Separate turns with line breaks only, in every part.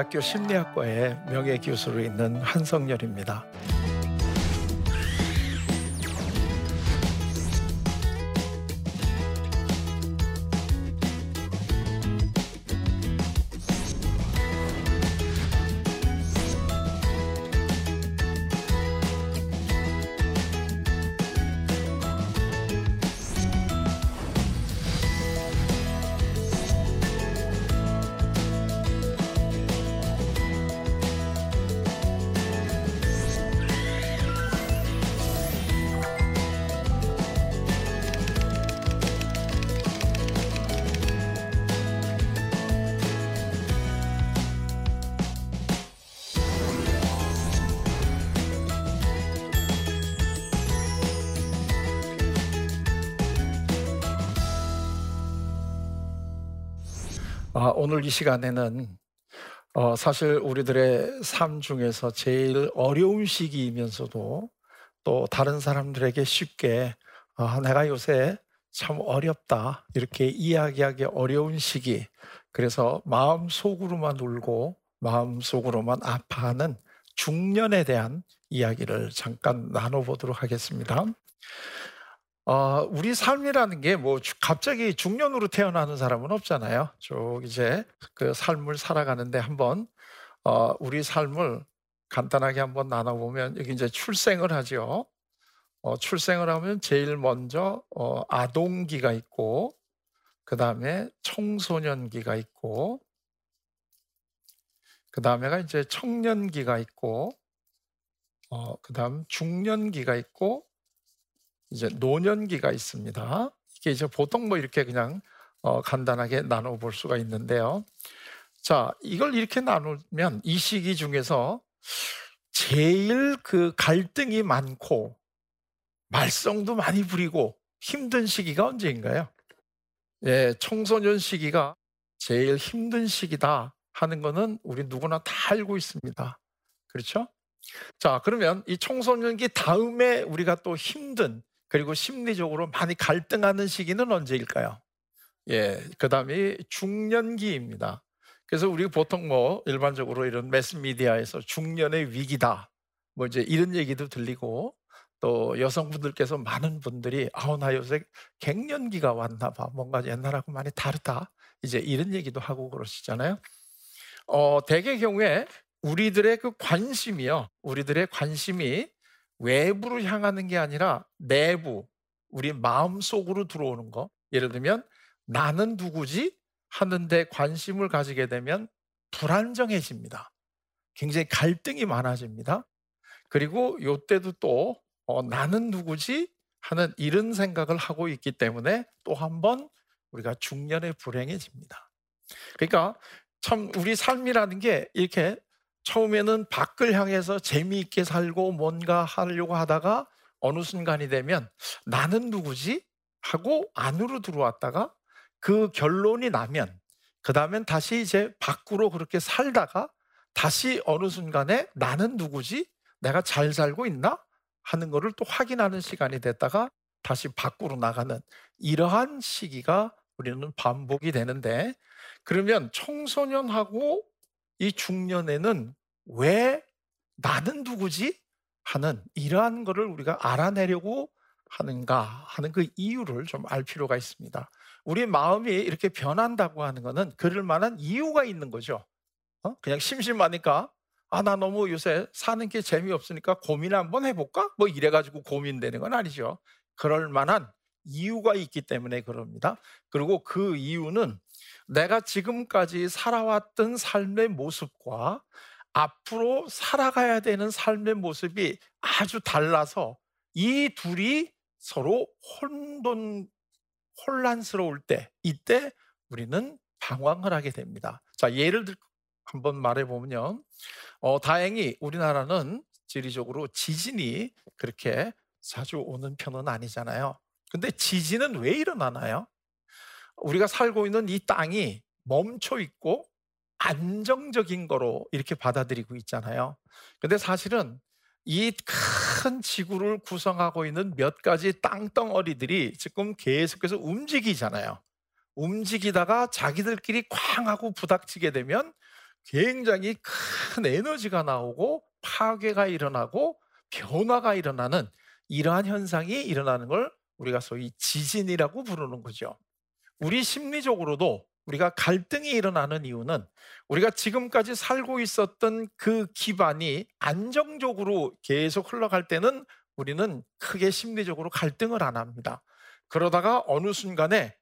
고려대학교 심리학과의 명예 교수로 있는 한성열입니다. 아, 오늘 이 시간에는 어, 사실 우리들의 삶 중에서 제일 어려운 시기이면서도 또 다른 사람들에게 쉽게 아, 내가 요새 참 어렵다 이렇게 이야기하기 어려운 시기 그래서 마음 속으로만 울고 마음 속으로만 아파하는 중년에 대한 이야기를 잠깐 나눠보도록 하겠습니다. 어, 우리 삶이라는 게 뭐 갑자기 중년으로 태어나는 사람은 없잖아요. 쭉 이제 그 삶을 살아가는데 한번 어, 우리 삶을 간단하게 한번 나눠보면 여기 이제 출생을 하죠. 어, 출생을 하면 제일 먼저 어, 아동기가 있고 그 다음에 청소년기가 있고 그 다음에가 이제 청년기가 있고 어, 그 다음 중년기가 있고 이제 노년기가 있습니다. 이게 이제 보통 뭐 이렇게 그냥 어, 간단하게 나눠 볼 수가 있는데요. 자, 이걸 이렇게 나누면 이 시기 중에서 제일 그 갈등이 많고 말썽도 많이 부리고 힘든 시기가 언제인가요? 예, 청소년 시기가 제일 힘든 시기다 하는 거는 우리 누구나 다 알고 있습니다. 그렇죠? 자, 그러면 이 청소년기 다음에 우리가 또 힘든 그리고 심리적으로 많이 갈등하는 시기는 언제일까요? 예, 그 다음이 중년기입니다. 그래서 우리가 보통 뭐 일반적으로 이런 매스미디어에서 중년의 위기다, 뭐 이제 이런 얘기도 들리고 또 여성분들께서 많은 분들이 아우 나 요새 갱년기가 왔나 봐, 뭔가 옛날하고 많이 다르다, 이제 이런 얘기도 하고 그러시잖아요. 어, 대개 경우에 우리들의 그 관심이요, 우리들의 관심이 외부로 향하는 게 아니라 내부, 우리 마음 속으로 들어오는 거. 예를 들면 나는 누구지? 하는데 관심을 가지게 되면 불안정해집니다. 굉장히 갈등이 많아집니다. 그리고 요때도 또 어, 나는 누구지? 하는 이런 생각을 하고 있기 때문에 또 한 번 우리가 중년에 불행해집니다. 그러니까 참 우리 삶이라는 게 이렇게 처음에는 밖을 향해서 재미있게 살고 뭔가 하려고 하다가 어느 순간이 되면 나는 누구지? 하고 안으로 들어왔다가 그 결론이 나면 그 다음엔 다시 이제 밖으로 그렇게 살다가 다시 어느 순간에 나는 누구지? 내가 잘 살고 있나? 하는 것을 또 확인하는 시간이 됐다가 다시 밖으로 나가는 이러한 시기가 우리는 반복이 되는데 그러면 청소년하고 이 중년에는 왜 나는 누구지? 하는 이러한 것을 우리가 알아내려고 하는가 하는 그 이유를 좀 알 필요가 있습니다. 우리 마음이 이렇게 변한다고 하는 것은 그럴 만한 이유가 있는 거죠. 어? 그냥 심심하니까 아, 나 너무 요새 사는 게 재미없으니까 고민 한번 해볼까? 뭐 이래가지고 고민되는 건 아니죠. 그럴 만한 이유가 있기 때문에 그럽니다. 그리고 그 이유는 내가 지금까지 살아왔던 삶의 모습과 앞으로 살아가야 되는 삶의 모습이 아주 달라서 이 둘이 서로 혼돈, 혼란스러울 때, 이때 우리는 방황을 하게 됩니다. 자, 예를 들 한번 말해보면, 어, 다행히 우리나라는 지리적으로 지진이 그렇게 자주 오는 편은 아니잖아요. 근데 지진은 왜 일어나나요? 우리가 살고 있는 이 땅이 멈춰 있고 안정적인 거로 이렇게 받아들이고 있잖아요. 근데 사실은 이 큰 지구를 구성하고 있는 몇 가지 땅덩어리들이 지금 계속해서 움직이잖아요. 움직이다가 자기들끼리 쾅 하고 부닥치게 되면 굉장히 큰 에너지가 나오고 파괴가 일어나고 변화가 일어나는 이러한 현상이 일어나는 걸 우리가 소위 지진이라고 부르는 거죠. 우리 심리적으로도 우리가 갈등이 일어나는 이유는 우리가 지금까지 살고 있었던 그 기반이 안정적으로 계속 흘러갈 때는 우리는 크게 심리적으로 갈등을 안 합니다. 그러다가 어느 순간에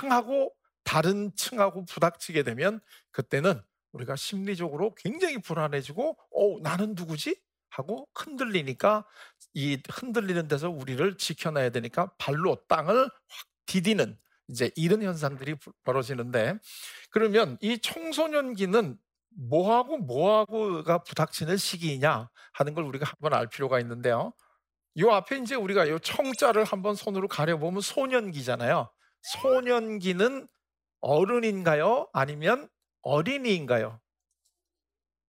쾅 하고 다른 층하고 부닥치게 되면 그때는 우리가 심리적으로 굉장히 불안해지고 어 나는 누구지? 하고 흔들리니까 이 흔들리는 데서 우리를 지켜놔야 되니까 발로 땅을 확 디디는 이제 이런 현상들이 벌어지는데 그러면 이 청소년기는 뭐하고 뭐하고가 부닥치는 시기냐 하는 걸 우리가 한번 알 필요가 있는데요. 요 앞에 이제 우리가 요 청자를 한번 손으로 가려보면 소년기잖아요. 소년기는 어른인가요? 아니면 어린이인가요?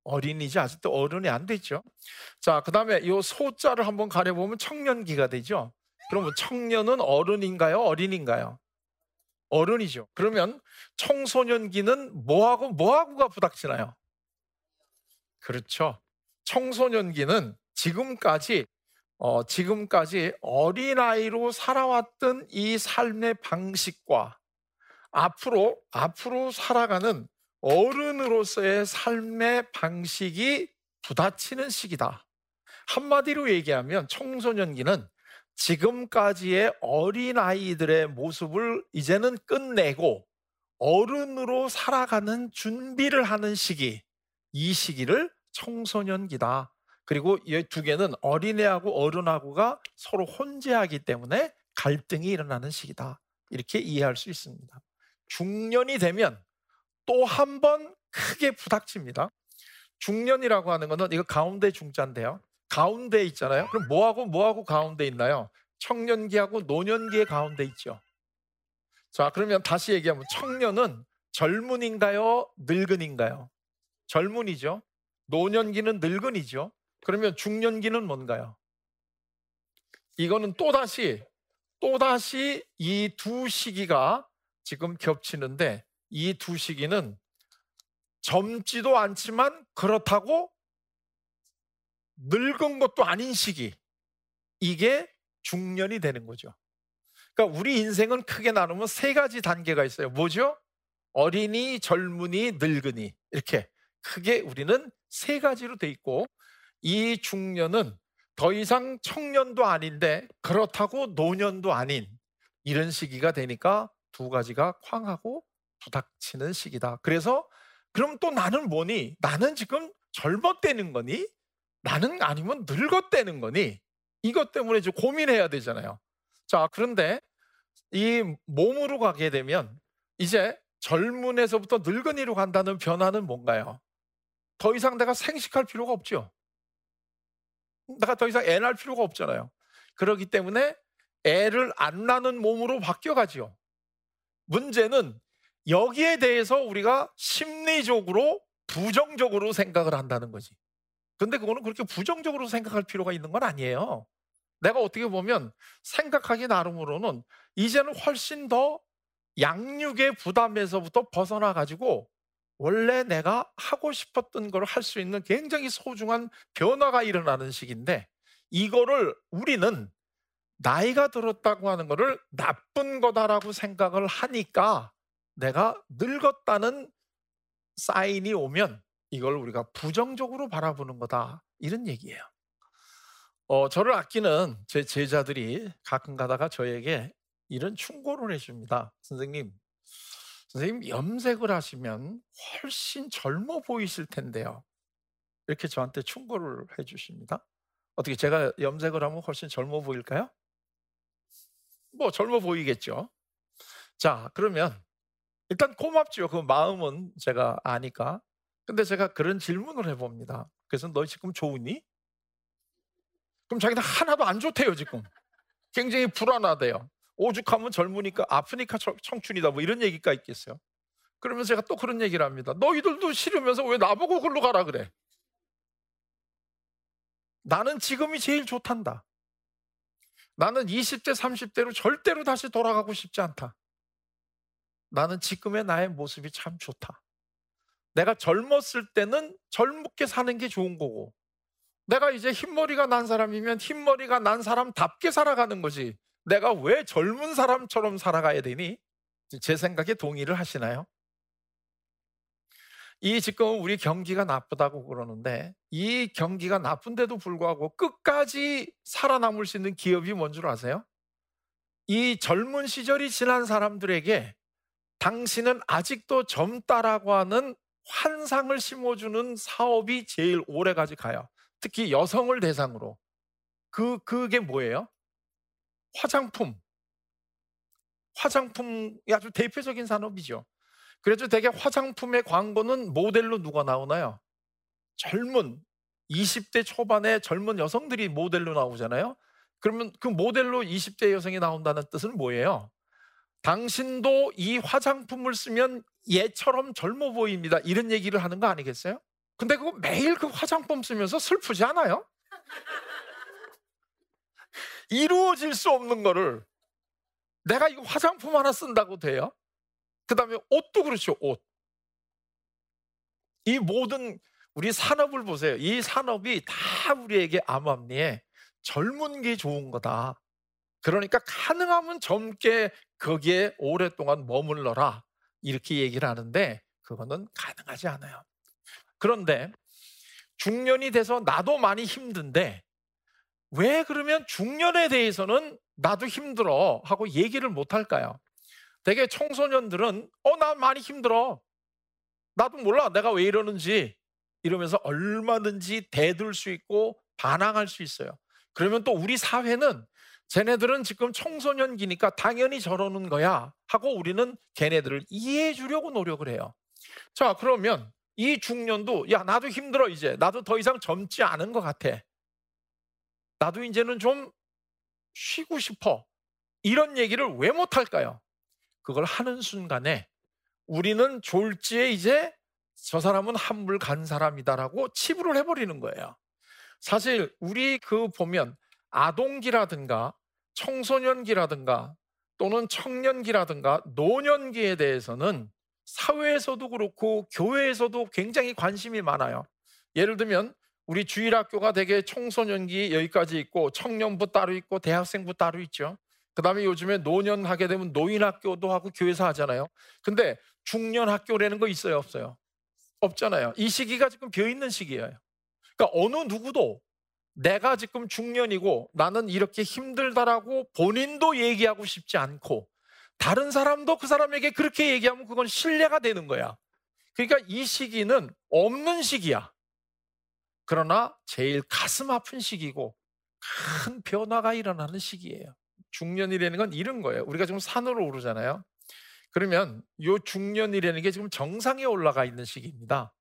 어린이지 아직도 어른이 안 됐죠. 자, 그 다음에 이 소자를 한번 가려보면 청년기가 되죠. 그러면 청년은 어른인가요? 어린인가요? 어른이죠. 그러면 청소년기는 뭐하고 뭐하고가 부닥치나요? 그렇죠. 청소년기는 지금까지 어, 지금까지 어린아이로 살아왔던 이 삶의 방식과 앞으로 앞으로 살아가는 어른으로서의 삶의 방식이 부딪히는 시기다. 한마디로 얘기하면 청소년기는 지금까지의 어린아이들의 모습을 이제는 끝내고 어른으로 살아가는 준비를 하는 시기, 이 시기를 청소년기다. 그리고 이 두 개는 어린애하고 어른하고가 서로 혼재하기 때문에 갈등이 일어나는 시기다. 이렇게 이해할 수 있습니다. 중년이 되면 또 한 번 크게 부닥칩니다. 중년이라고 하는 것은 이거 가운데 중자인데요. 가운데 있잖아요. 그럼 뭐하고 뭐하고 가운데 있나요? 청년기하고 노년기의 가운데 있죠. 자, 그러면 다시 얘기하면 청년은 젊은인가요? 늙은인가요? 젊은이죠. 노년기는 늙은이죠. 그러면 중년기는 뭔가요? 이거는 또다시 또다시 이 두 시기가 지금 겹치는데 이 두 시기는 젊지도 않지만 그렇다고 늙은 것도 아닌 시기. 이게 중년이 되는 거죠. 그러니까 우리 인생은 크게 나누면 세 가지 단계가 있어요. 뭐죠? 어린이, 젊은이, 늙은이. 이렇게 크게 우리는 세 가지로 돼 있고 이 중년은 더 이상 청년도 아닌데 그렇다고 노년도 아닌 이런 시기가 되니까 두 가지가 쾅하고 부닥치는 시기다. 그래서 그럼 또 나는 뭐니? 나는 지금 젊었대는 거니? 나는 아니면 늙었대는 거니? 이것 때문에 이제 고민해야 되잖아요. 자, 그런데 이 몸으로 가게 되면 이제 젊은에서부터 늙은이로 간다는 변화는 뭔가요? 더 이상 내가 생식할 필요가 없죠. 내가 더 이상 애 낳을 필요가 없잖아요. 그렇기 때문에 애를 안 낳는 몸으로 바뀌어가지요. 문제는 여기에 대해서 우리가 심리적으로 부정적으로 생각을 한다는 거지. 근데 그거는 그렇게 부정적으로 생각할 필요가 있는 건 아니에요. 내가 어떻게 보면 생각하기 나름으로는 이제는 훨씬 더 양육의 부담에서부터 벗어나 가지고 원래 내가 하고 싶었던 걸 할 수 있는 굉장히 소중한 변화가 일어나는 시기인데 이거를 우리는 나이가 들었다고 하는 것을 나쁜 거다라고 생각을 하니까 내가 늙었다는 사인이 오면 이걸 우리가 부정적으로 바라보는 거다 이런 얘기예요. 어, 저를 아끼는 제 제자들이 가끔 가다가 저에게 이런 충고를 해줍니다. 선생님, 선생님 염색을 하시면 훨씬 젊어 보이실 텐데요. 이렇게 저한테 충고를 해주십니다. 어떻게 제가 염색을 하면 훨씬 젊어 보일까요? 뭐 젊어 보이겠죠. 자, 그러면 일단 고맙죠. 그 마음은 제가 아니까. 근데 제가 그런 질문을 해봅니다. 그래서 너 지금 좋으니? 그럼 자기는 하나도 안 좋대요, 지금. 굉장히 불안하대요. 오죽하면 젊으니까 아프니까 청춘이다 뭐 이런 얘기가 있겠어요. 그러면 제가 또 그런 얘기를 합니다. 너희들도 싫으면서 왜 나보고 글로 가라 그래? 나는 지금이 제일 좋단다. 나는 20대, 30대로 절대로 다시 돌아가고 싶지 않다. 나는 지금의 나의 모습이 참 좋다. 내가 젊었을 때는 젊게 사는 게 좋은 거고, 내가 이제 흰머리가 난 사람이면 흰머리가 난 사람답게 살아가는 거지. 내가 왜 젊은 사람처럼 살아가야 되니? 제 생각에 동의를 하시나요? 이 지금 우리 경기가 나쁘다고 그러는데 이 경기가 나쁜데도 불구하고 끝까지 살아남을 수 있는 기업이 뭔 줄 아세요? 이 젊은 시절이 지난 사람들에게 당신은 아직도 젊다라고 하는 환상을 심어주는 사업이 제일 오래가지 가요. 특히 여성을 대상으로. 그, 그게 뭐예요? 화장품. 화장품이 아주 대표적인 산업이죠. 그래서 되게 화장품의 광고는 모델로 누가 나오나요? 젊은 20대 초반의 젊은 여성들이 모델로 나오잖아요. 그러면 그 모델로 20대 여성이 나온다는 뜻은 뭐예요? 당신도 이 화장품을 쓰면 얘처럼 젊어 보입니다. 이런 얘기를 하는 거 아니겠어요? 근데 그거 매일 그 화장품 쓰면서 슬프지 않아요? 이루어질 수 없는 거를 내가 이거 화장품 하나 쓴다고 돼요? 그 다음에 옷도 그렇죠, 옷. 이 모든 우리 산업을 보세요. 이 산업이 다 우리에게 암암리에 젊은 게 좋은 거다. 그러니까 가능하면 젊게 거기에 오랫동안 머물러라. 이렇게 얘기를 하는데 그거는 가능하지 않아요. 그런데 중년이 돼서 나도 많이 힘든데 왜 그러면 중년에 대해서는 나도 힘들어 하고 얘기를 못 할까요? 되게 청소년들은 어, 나 많이 힘들어. 나도 몰라. 내가 왜 이러는지. 이러면서 얼마든지 대들 수 있고 반항할 수 있어요. 그러면 또 우리 사회는 쟤네들은 지금 청소년기니까 당연히 저러는 거야 하고 우리는 걔네들을 이해해 주려고 노력을 해요. 자, 그러면 이 중년도 야, 나도 힘들어 이제. 나도 더 이상 젊지 않은 것 같아. 나도 이제는 좀 쉬고 싶어. 이런 얘기를 왜 못할까요? 그걸 하는 순간에 우리는 졸지에 이제 저 사람은 한물 간 사람이다라고 치부를 해버리는 거예요. 사실 우리 그 보면 아동기라든가 청소년기라든가 또는 청년기라든가 노년기에 대해서는 사회에서도 그렇고 교회에서도 굉장히 관심이 많아요. 예를 들면 우리 주일학교가 되게 청소년기 여기까지 있고 청년부 따로 있고 대학생부 따로 있죠. 그 다음에 요즘에 노년 하게 되면 노인학교도 하고 교회에서 하잖아요. 근데 중년학교라는 거 있어요, 없어요? 없잖아요. 이 시기가 지금 비어있는 시기예요. 그러니까 어느 누구도 내가 지금 중년이고 나는 이렇게 힘들다라고 본인도 얘기하고 싶지 않고 다른 사람도 그 사람에게 그렇게 얘기하면 그건 신뢰가 되는 거야. 그러니까 이 시기는 없는 시기야. 그러나 제일 가슴 아픈 시기고 큰 변화가 일어나는 시기예요. 중년이라는 건 이런 거예요. 우리가 지금 산으로 오르잖아요. 그러면 요 중년이라는 게 지금 정상에 올라가 있는 시기입니다.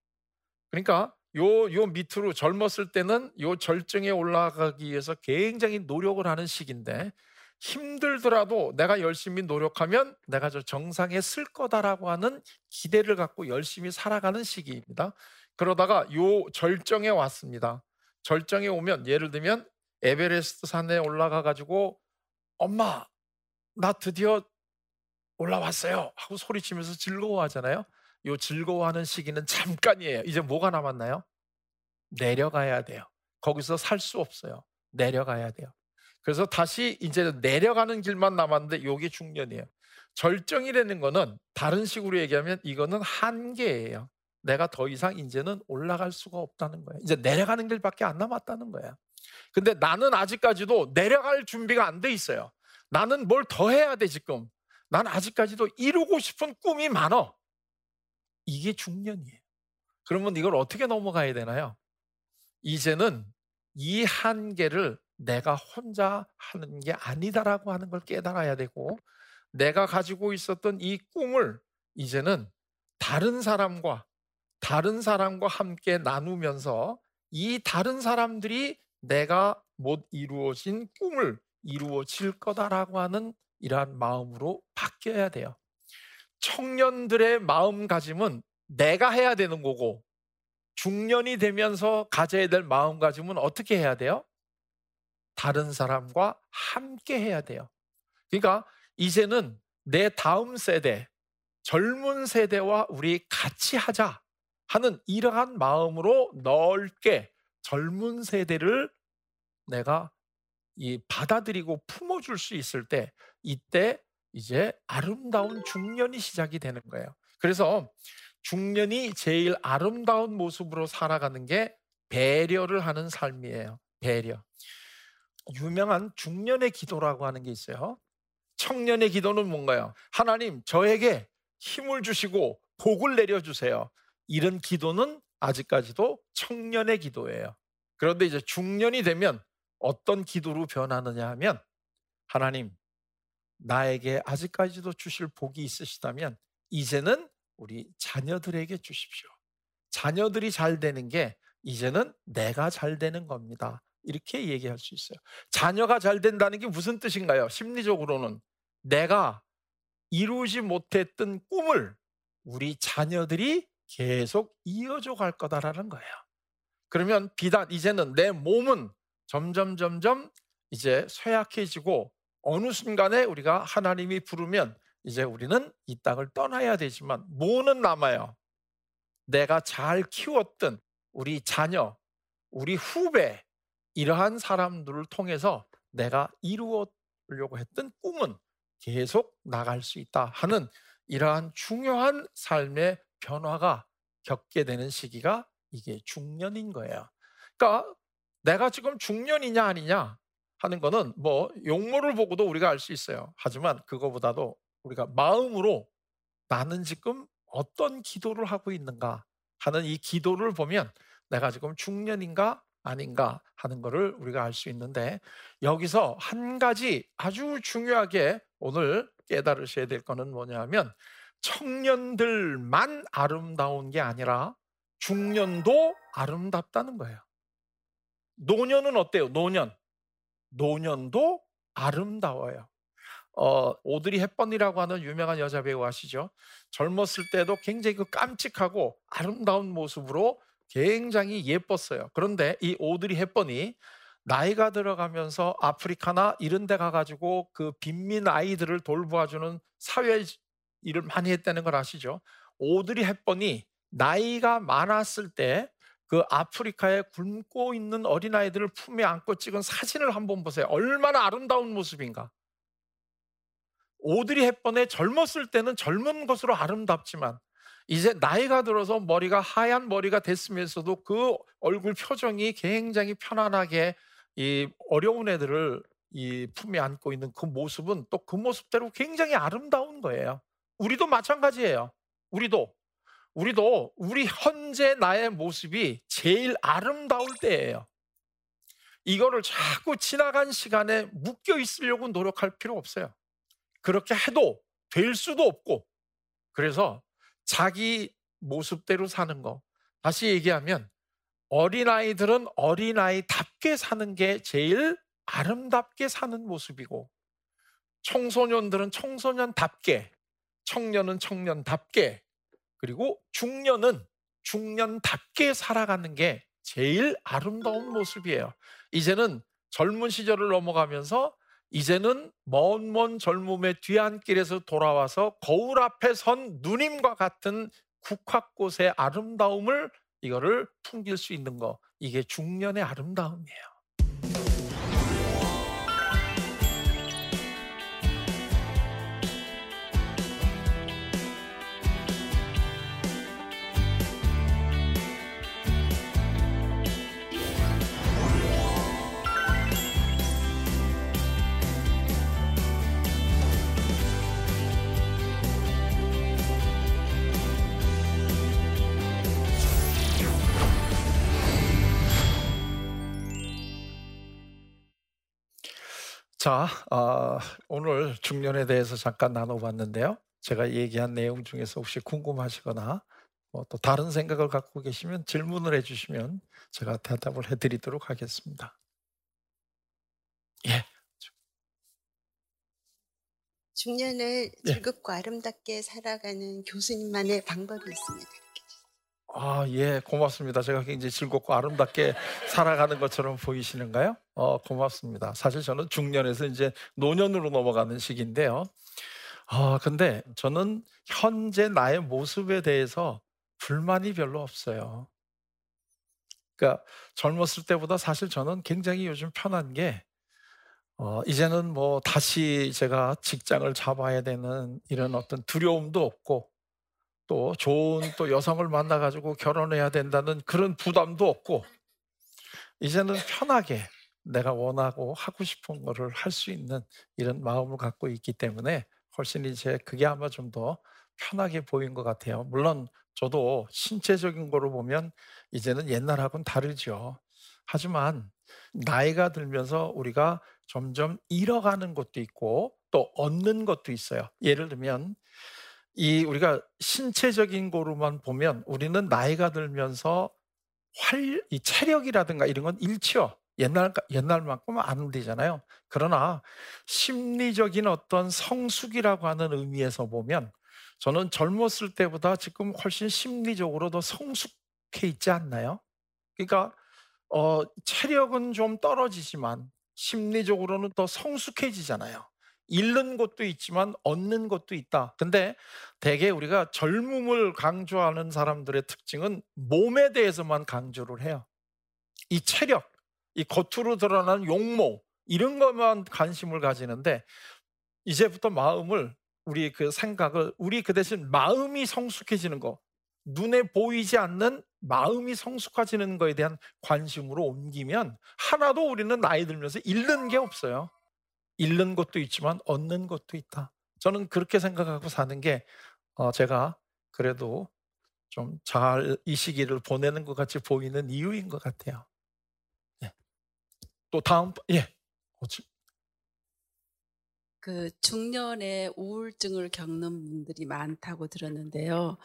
그러니까 요, 요 밑으로 젊었을 때는 요 절정에 올라가기 위해서 굉장히 노력을 하는 시기인데 힘들더라도 내가 열심히 노력하면 내가 저 정상에 쓸 거다라고 하는 기대를 갖고 열심히 살아가는 시기입니다. 그러다가 요 절정에 왔습니다. 절정에 오면 예를 들면 에베레스트 산에 올라가 가지고 엄마, 나 드디어 올라왔어요. 하고 소리치면서 즐거워하잖아요. 요 즐거워하는 시기는 잠깐이에요. 이제 뭐가 남았나요? 내려가야 돼요. 거기서 살 수 없어요. 내려가야 돼요. 그래서 다시 이제 내려가는 길만 남았는데 요게 중년이에요. 절정이라는 거는 다른 식으로 얘기하면 이거는 한계예요. 내가 더 이상 이제는 올라갈 수가 없다는 거예요. 이제 내려가는 길밖에 안 남았다는 거야. 근데 나는 아직까지도 내려갈 준비가 안 돼 있어요. 나는 뭘 더 해야 돼, 지금. 난 아직까지도 이루고 싶은 꿈이 많어. 이게 중년이에요. 그러면 이걸 어떻게 넘어가야 되나요? 이제는 이 한계를 내가 혼자 하는 게 아니다라고 하는 걸 깨달아야 되고, 내가 가지고 있었던 이 꿈을 이제는 다른 사람과 다른 사람과 함께 나누면서 이 다른 사람들이 내가 못 이루어진 꿈을 이루어질 거다라고 하는 이러한 마음으로 바뀌어야 돼요. 청년들의 마음가짐은 내가 해야 되는 거고 중년이 되면서 가져야 될 마음가짐은 어떻게 해야 돼요? 다른 사람과 함께 해야 돼요. 그러니까 이제는 내 다음 세대, 젊은 세대와 우리 같이 하자 하는 이러한 마음으로 넓게 젊은 세대를 내가 이 받아들이고 품어줄 수 있을 때 이때 이제 아름다운 중년이 시작이 되는 거예요. 그래서 중년이 제일 아름다운 모습으로 살아가는 게 배려를 하는 삶이에요. 배려. 유명한 중년의 기도라고 하는 게 있어요. 청년의 기도는 뭔가요? 하나님, 저에게 힘을 주시고 복을 내려주세요. 이런 기도는 아직까지도 청년의 기도예요. 그런데 이제 중년이 되면 어떤 기도로 변하느냐 하면 하나님, 나에게 아직까지도 주실 복이 있으시다면 이제는 우리 자녀들에게 주십시오. 자녀들이 잘 되는 게 이제는 내가 잘 되는 겁니다. 이렇게 얘기할 수 있어요. 자녀가 잘 된다는 게 무슨 뜻인가요? 심리적으로는 내가 이루지 못했던 꿈을 우리 자녀들이 계속 이어져 갈 거다라는 거예요. 그러면 비단 이제는 내 몸은 점점 점점 이제 쇠약해지고 어느 순간에 우리가 하나님이 부르면 이제 우리는 이 땅을 떠나야 되지만 뭐는 남아요. 내가 잘 키웠던 우리 자녀, 우리 후배 이러한 사람들을 통해서 내가 이루어려고 했던 꿈은 계속 나갈 수 있다 하는 이러한 중요한 삶의 변화가 겪게 되는 시기가 이게 중년인 거예요. 그러니까 내가 지금 중년이냐 아니냐 하는 거는 뭐 용모를 보고도 우리가 알 수 있어요. 하지만 그거보다도 우리가 마음으로 나는 지금 어떤 기도를 하고 있는가 하는 이 기도를 보면 내가 지금 중년인가 아닌가 하는 것을 우리가 알 수 있는데 여기서 한 가지 아주 중요하게 오늘 깨달으셔야 될 거는 뭐냐면 청년들만 아름다운 게 아니라 중년도 아름답다는 거예요. 노년은 어때요? 노년. 노년도 아름다워요. 어, 오드리 헵번이라고 하는 유명한 여자 배우 아시죠? 젊었을 때도 굉장히 그 깜찍하고 아름다운 모습으로 굉장히 예뻤어요. 그런데 이 오드리 헵번이 나이가 들어가면서 아프리카나 이런 데 가가지고 그 빈민 아이들을 돌보아주는 사회 일을 많이 했다는 걸 아시죠? 오드리 헵번이 나이가 많았을 때 그 아프리카에 굶고 있는 어린아이들을 품에 안고 찍은 사진을 한번 보세요. 얼마나 아름다운 모습인가. 오드리 헵번의 젊었을 때는 젊은 것으로 아름답지만 이제 나이가 들어서 머리가 하얀 머리가 됐으면서도 그 얼굴 표정이 굉장히 편안하게 이 어려운 애들을 이 품에 안고 있는 그 모습은 또 그 모습대로 굉장히 아름다운 거예요. 우리도 마찬가지예요. 우리도 우리도 우리 현재 나의 모습이 제일 아름다울 때예요. 이거를 자꾸 지나간 시간에 묶여 있으려고 노력할 필요 없어요. 그렇게 해도 될 수도 없고 그래서 자기 모습대로 사는 거. 다시 얘기하면 어린아이들은 어린아이답게 사는 게 제일 아름답게 사는 모습이고 청소년들은 청소년답게 청년은 청년답게 그리고 중년은 중년답게 살아가는 게 제일 아름다운 모습이에요. 이제는 젊은 시절을 넘어가면서 이제는 먼 먼 젊음의 뒤안길에서 돌아와서 거울 앞에 선 누님과 같은 국화꽃의 아름다움을 이거를 풍길 수 있는 거 이게 중년의 아름다움이에요. 자, 어, 오늘 중년에 대해서 잠깐 나눠봤는데요. 제가 얘기한 내용 중에서 혹시 궁금하시거나 뭐 또 다른 생각을 갖고 계시면 질문을 해주시면 제가 대답을 해드리도록 하겠습니다. 예.
중년을 예. 즐겁고 아름답게 살아가는 교수님만의 방법이 있습니다.
아, 예, 고맙습니다. 제가 굉장히 즐겁고 아름답게 살아가는 것처럼 보이시는가요? 어, 고맙습니다. 사실 저는 중년에서 이제 노년으로 넘어가는 시기인데요. 아, 근데 저는 현재 나의 모습에 대해서 불만이 별로 없어요. 그러니까 젊었을 때보다 사실 저는 굉장히 요즘 편한 게 어, 이제는 뭐 다시 제가 직장을 잡아야 되는 이런 어떤 두려움도 없고 또 좋은 또 여성을 만나 가지고 결혼해야 된다는 그런 부담도 없고 이제는 편하게 내가 원하고 하고 싶은 거를 할 수 있는 이런 마음을 갖고 있기 때문에 훨씬 이제 그게 아마 좀 더 편하게 보인 것 같아요. 물론 저도 신체적인 거로 보면 이제는 옛날하고는 다르죠. 하지만 나이가 들면서 우리가 점점 잃어가는 것도 있고 또 얻는 것도 있어요. 예를 들면 이 우리가 신체적인 거로만 보면 우리는 나이가 들면서 활, 이 체력이라든가 이런 건 잃죠. 옛날 옛날만큼 안 되잖아요. 그러나 심리적인 어떤 성숙이라고 하는 의미에서 보면 저는 젊었을 때보다 지금 훨씬 심리적으로 더 성숙해 있지 않나요? 그러니까 어, 체력은 좀 떨어지지만 심리적으로는 더 성숙해지잖아요. 잃는 것도 있지만 얻는 것도 있다. 근데 대개 우리가 젊음을 강조하는 사람들의 특징은 몸에 대해서만 강조를 해요. 이 체력, 이 겉으로 드러나는 용모 이런 것만 관심을 가지는데 이제부터 마음을 우리 그 생각을 우리 그 대신 마음이 성숙해지는 거 눈에 보이지 않는 마음이 성숙해지는 거에 대한 관심으로 옮기면 하나도 우리는 나이 들면서 잃는 게 없어요. 잃는 것도 있지만 얻는 것도 있다. 저는 그렇게 생각하고 사는 게 어, 제가 그래도 좀 잘 이 시기를 보내는 것 같이 보이는 이유인 것 같아요. 예. 또 다음 예.
그 중년에 우울증을 겪는 분들이 많다고 들었는데요.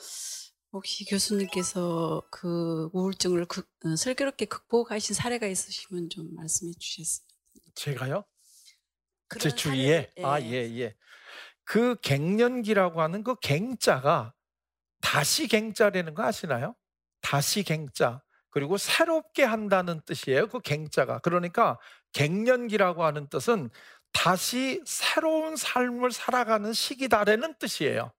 혹시 교수님께서 그 우울증을 극, 어, 슬기롭게 극복하신 사례가 있으시면 좀 말씀해 주셨습니다.
제가요? 제 주위에 예. 아, 예, 예. 그 갱년기라고 하는 그 갱자가 다시 갱자라는 거 아시나요? 다시 갱자. 그리고 새롭게 한다는 뜻이에요. 그 갱자가. 그러니까 갱년기라고 하는 뜻은 다시 새로운 삶을 살아가는 시기다라는 뜻이에요.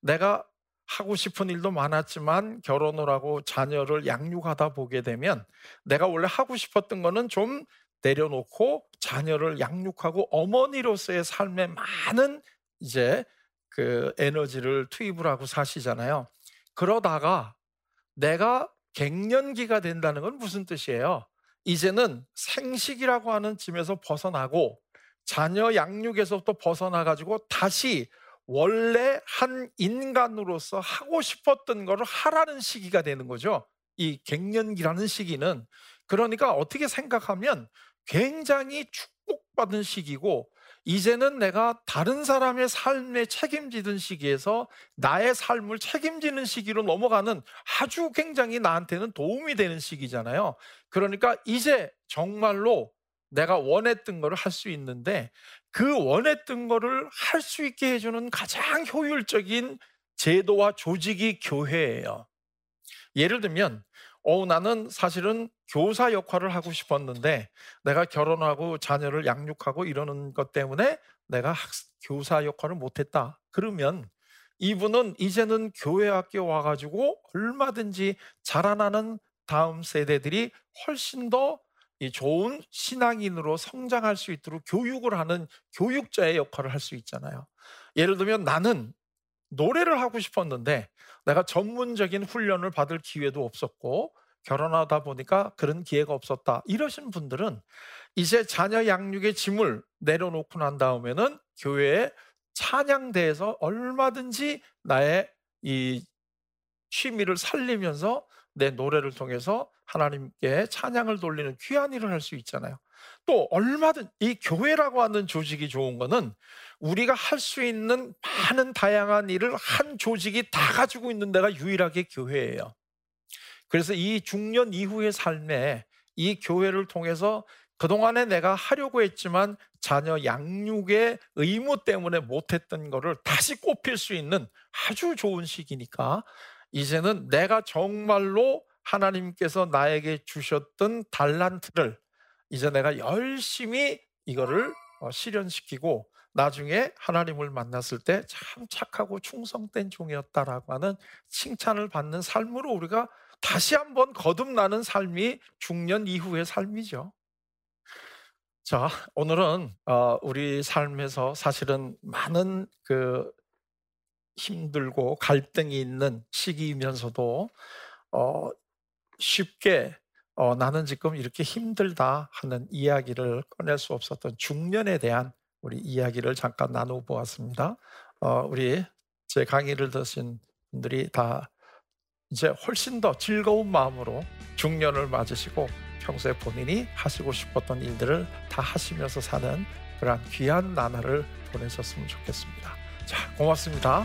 내가 하고 싶은 일도 많았지만 결혼을 하고 자녀를 양육하다 보게 되면 내가 원래 하고 싶었던 거는 좀 내려놓고 자녀를 양육하고 어머니로서의 삶에 많은 이제 그 에너지를 투입을 하고 사시잖아요. 그러다가 내가 갱년기가 된다는 건 무슨 뜻이에요? 이제는 생식이라고 하는 짐에서 벗어나고 자녀 양육에서부터 벗어나 가지고 다시 원래 한 인간으로서 하고 싶었던 거를 하라는 시기가 되는 거죠. 이 갱년기라는 시기는 그러니까 어떻게 생각하면 굉장히 축복받은 시기고 이제는 내가 다른 사람의 삶에 책임지던 시기에서 나의 삶을 책임지는 시기로 넘어가는 아주 굉장히 나한테는 도움이 되는 시기잖아요. 그러니까 이제 정말로 내가 원했던 거를 할 수 있는데 그 원했던 거를 할 수 있게 해주는 가장 효율적인 제도와 조직이 교회예요. 예를 들면, 어, 나는 사실은 교사 역할을 하고 싶었는데 내가 결혼하고 자녀를 양육하고 이러는 것 때문에 내가 학, 교사 역할을 못했다. 그러면 이분은 이제는 교회 학교 와가지고 얼마든지 자라나는 다음 세대들이 훨씬 더이 좋은 신앙인으로 성장할 수 있도록 교육을 하는 교육자의 역할을 할 수 있잖아요. 예를 들면 나는 노래를 하고 싶었는데 내가 전문적인 훈련을 받을 기회도 없었고 결혼하다 보니까 그런 기회가 없었다. 이러신 분들은 이제 자녀 양육의 짐을 내려놓고 난 다음에는 교회에 찬양대에서 얼마든지 나의 이 취미를 살리면서 내 노래를 통해서 하나님께 찬양을 돌리는 귀한 일을 할 수 있잖아요. 또 얼마든 이 교회라고 하는 조직이 좋은 거는 우리가 할 수 있는 많은 다양한 일을 한 조직이 다 가지고 있는 데가 유일하게 교회예요. 그래서 이 중년 이후의 삶에 이 교회를 통해서 그동안에 내가 하려고 했지만 자녀 양육의 의무 때문에 못했던 거를 다시 꼽힐 수 있는 아주 좋은 시기니까 이제는 내가 정말로 하나님께서 나에게 주셨던 달란트를 이제 내가 열심히 이거를 어, 실현시키고 나중에 하나님을 만났을 때 참 착하고 충성된 종이었다라고 하는 칭찬을 받는 삶으로 우리가 다시 한번 거듭나는 삶이 중년 이후의 삶이죠. 자, 오늘은 어, 우리 삶에서 사실은 많은 그 힘들고 갈등이 있는 시기이면서도 어, 쉽게 어, 나는 지금 이렇게 힘들다 하는 이야기를 꺼낼 수 없었던 중년에 대한 우리 이야기를 잠깐 나누어 보았습니다. 어, 우리 제 강의를 듣신 분들이 다 이제 훨씬 더 즐거운 마음으로 중년을 맞으시고 평소에 본인이 하시고 싶었던 일들을 다 하시면서 사는 그러한 귀한 나날을 보내셨으면 좋겠습니다. 자, 고맙습니다.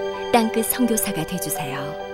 땅끝 성교사가 되주세요.